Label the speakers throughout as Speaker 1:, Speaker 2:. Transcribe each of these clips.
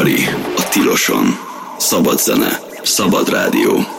Speaker 1: Safari, a tiloson. Szabad zene, szabad rádió.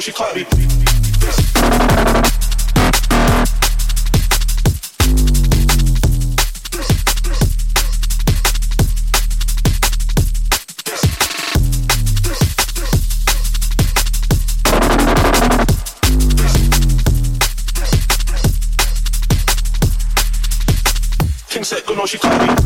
Speaker 2: She can't be. King said, no, she can't be.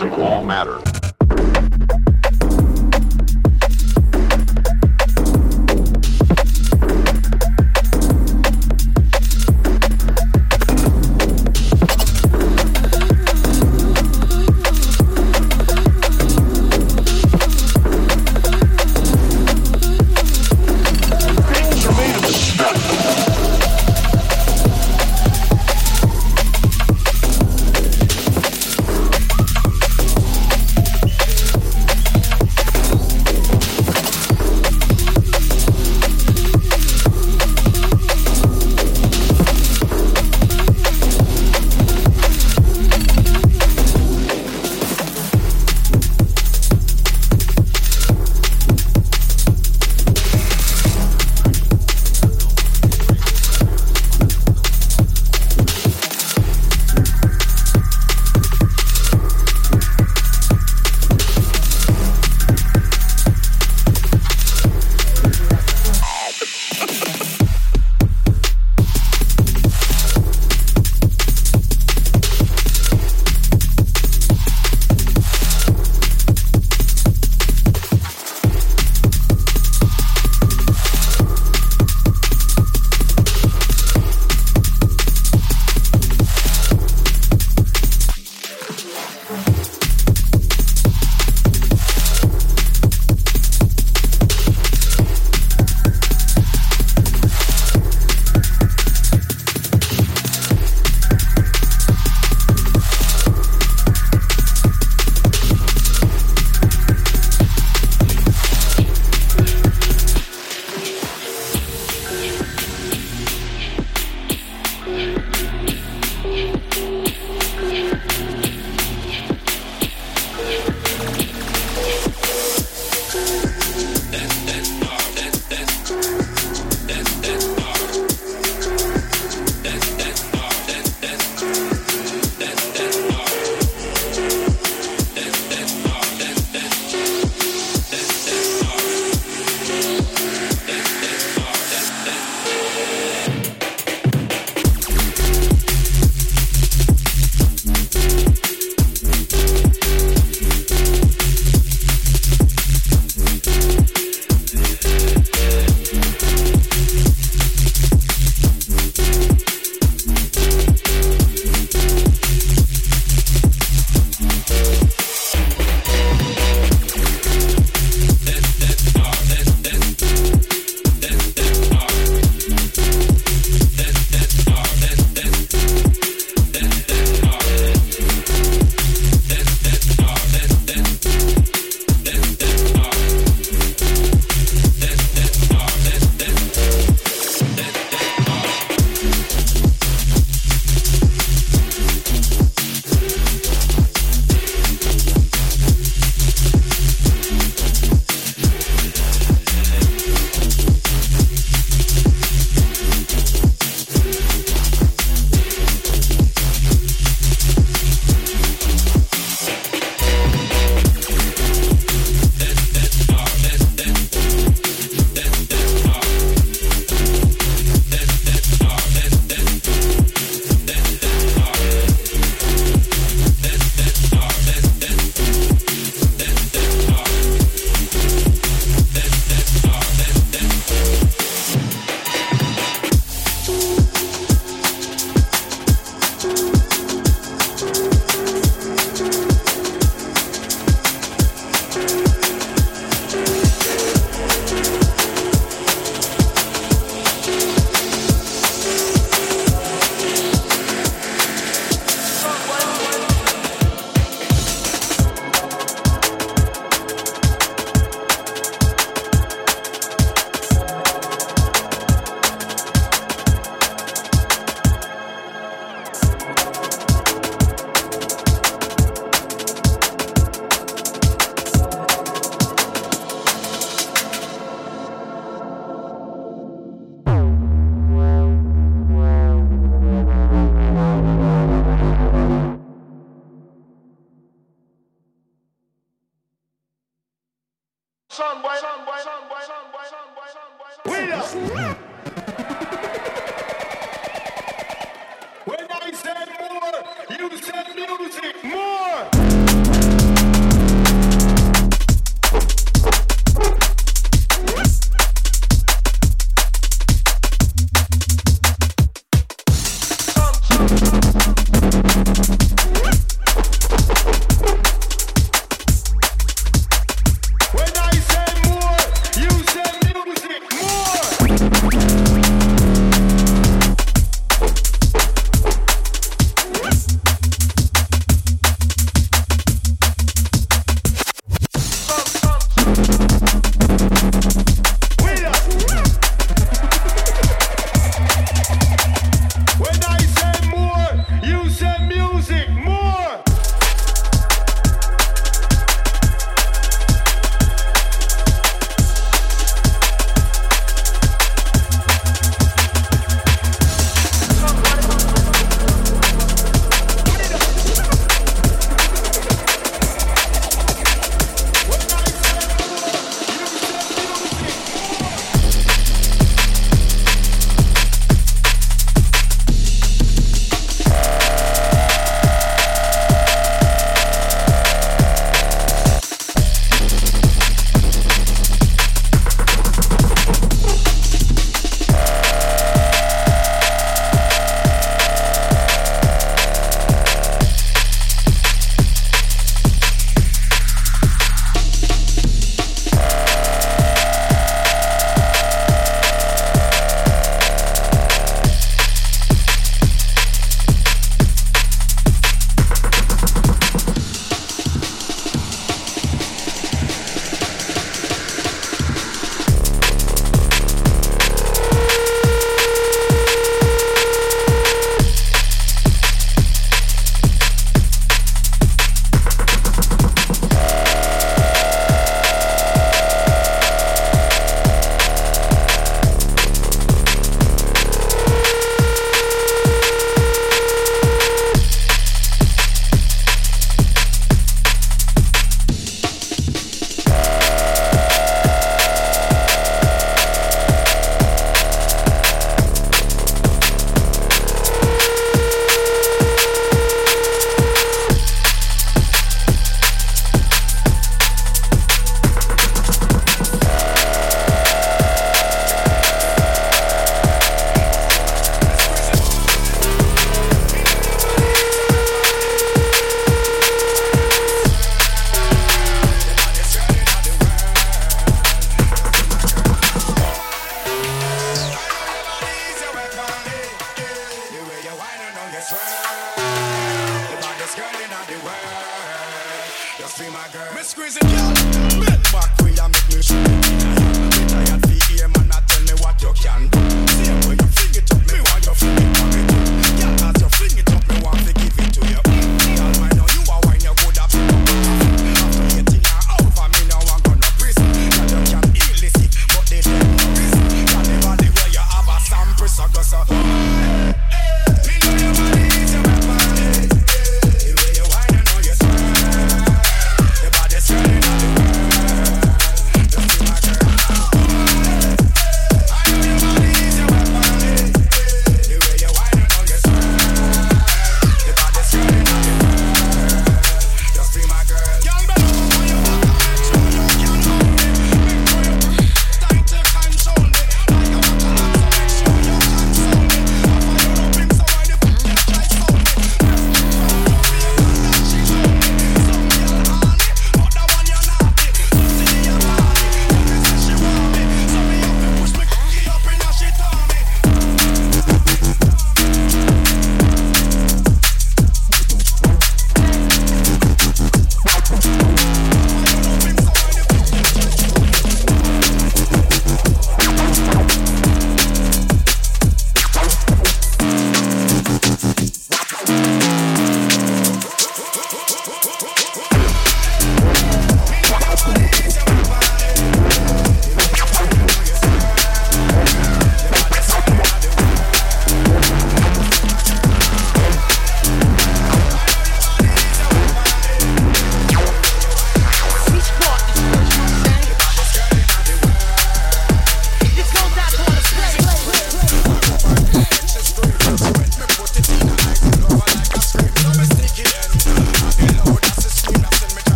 Speaker 3: Of all matter.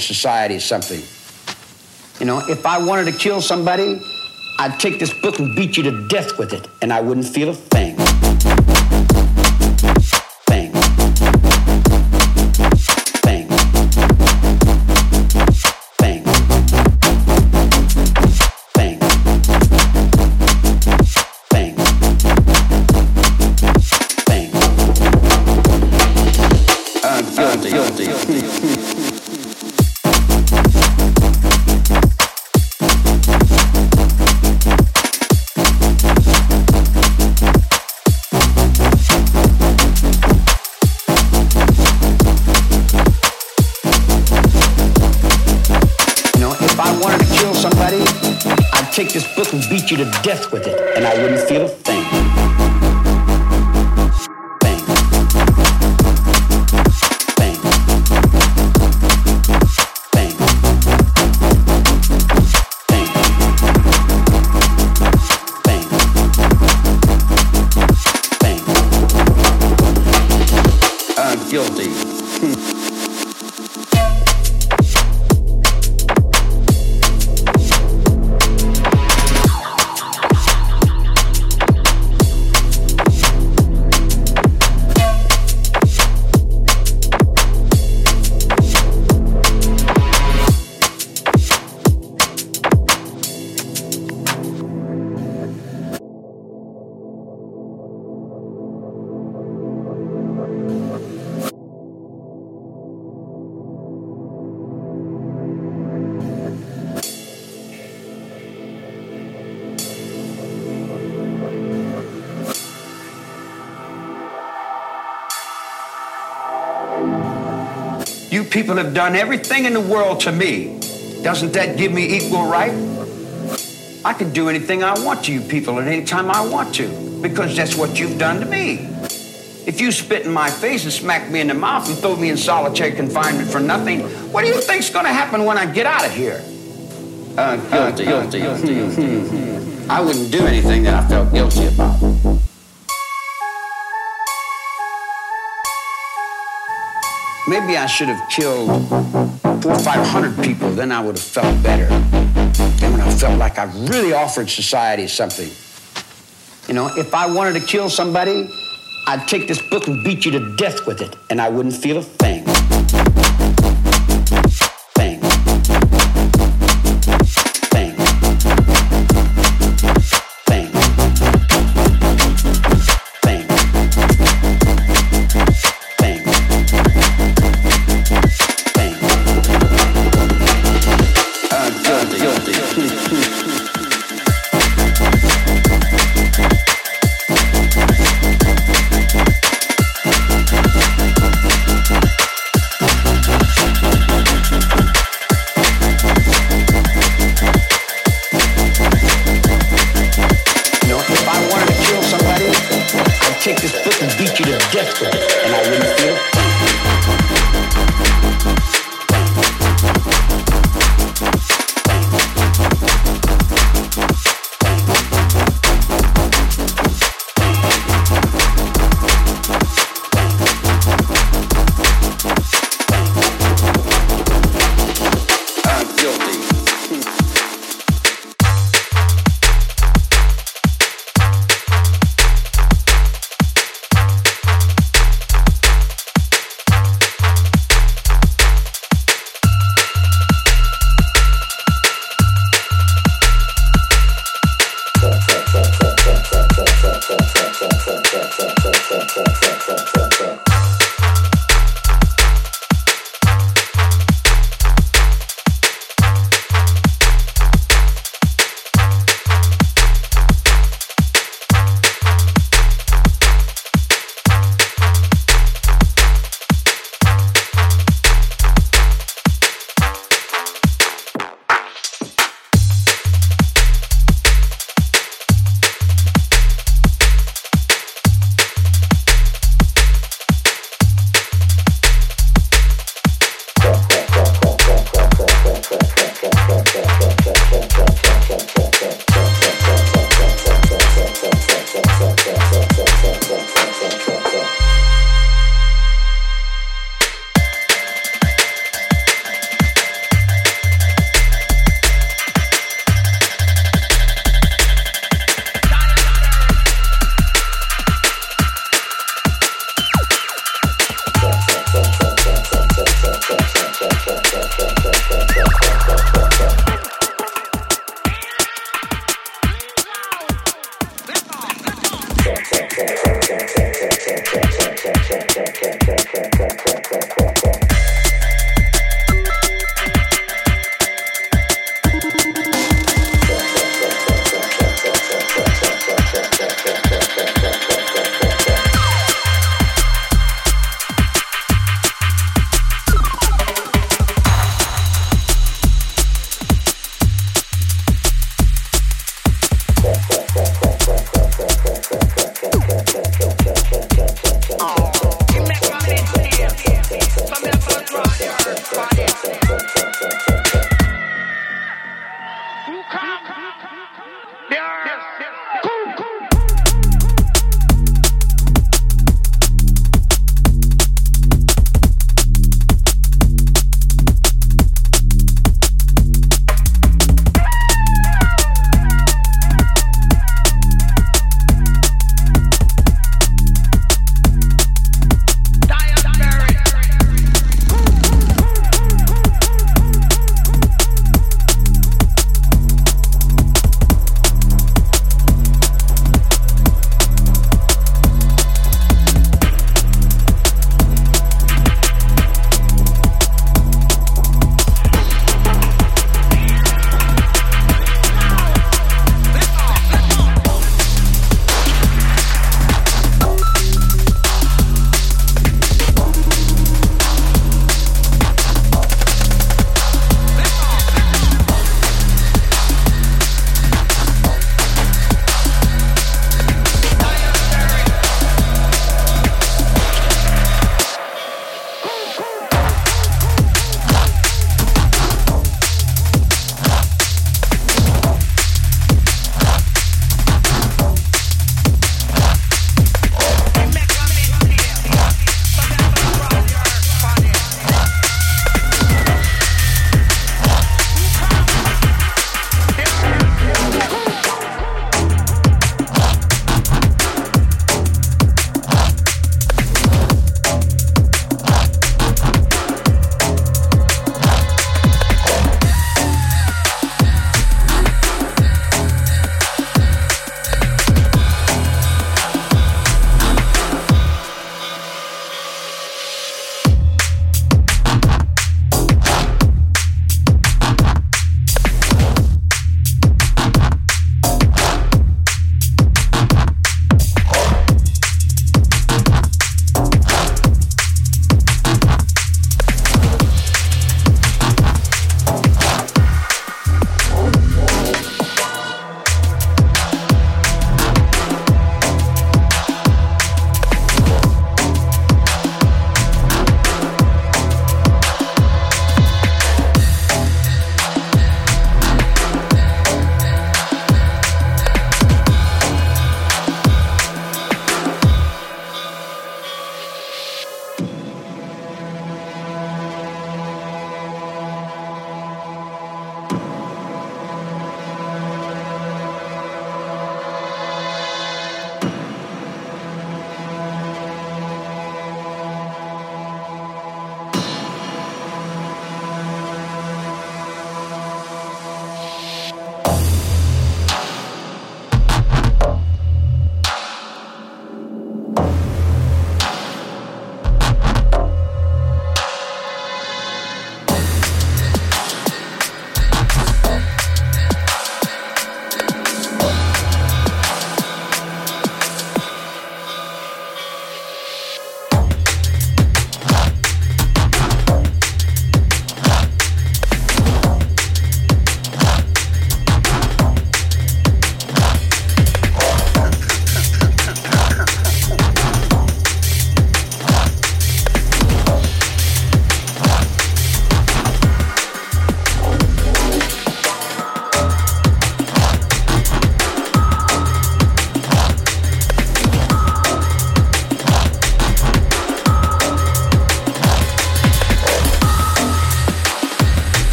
Speaker 4: Society society something. You know, if I wanted to kill somebody, I'd take this book and beat you to death with it, and I wouldn't feel a you to death with it, and I wouldn't feel people have done everything in the world to me. Doesn't that give me equal right? I can do anything I want to you people at any time I want to, because that's what you've done to me. If you spit in my face and smack me in the mouth and throw me in solitary confinement for nothing, what do you think's going to happen when I get out of here? Uh, guilty, guilty, guilty. I wouldn't do anything that I felt guilty about. Maybe I should have killed four or five hundred people, then I would have felt better. Then when I felt like I really offered society something. You know, if I wanted to kill somebody, I'd take this book and beat you to death with it, and I wouldn't feel a thing. Thing.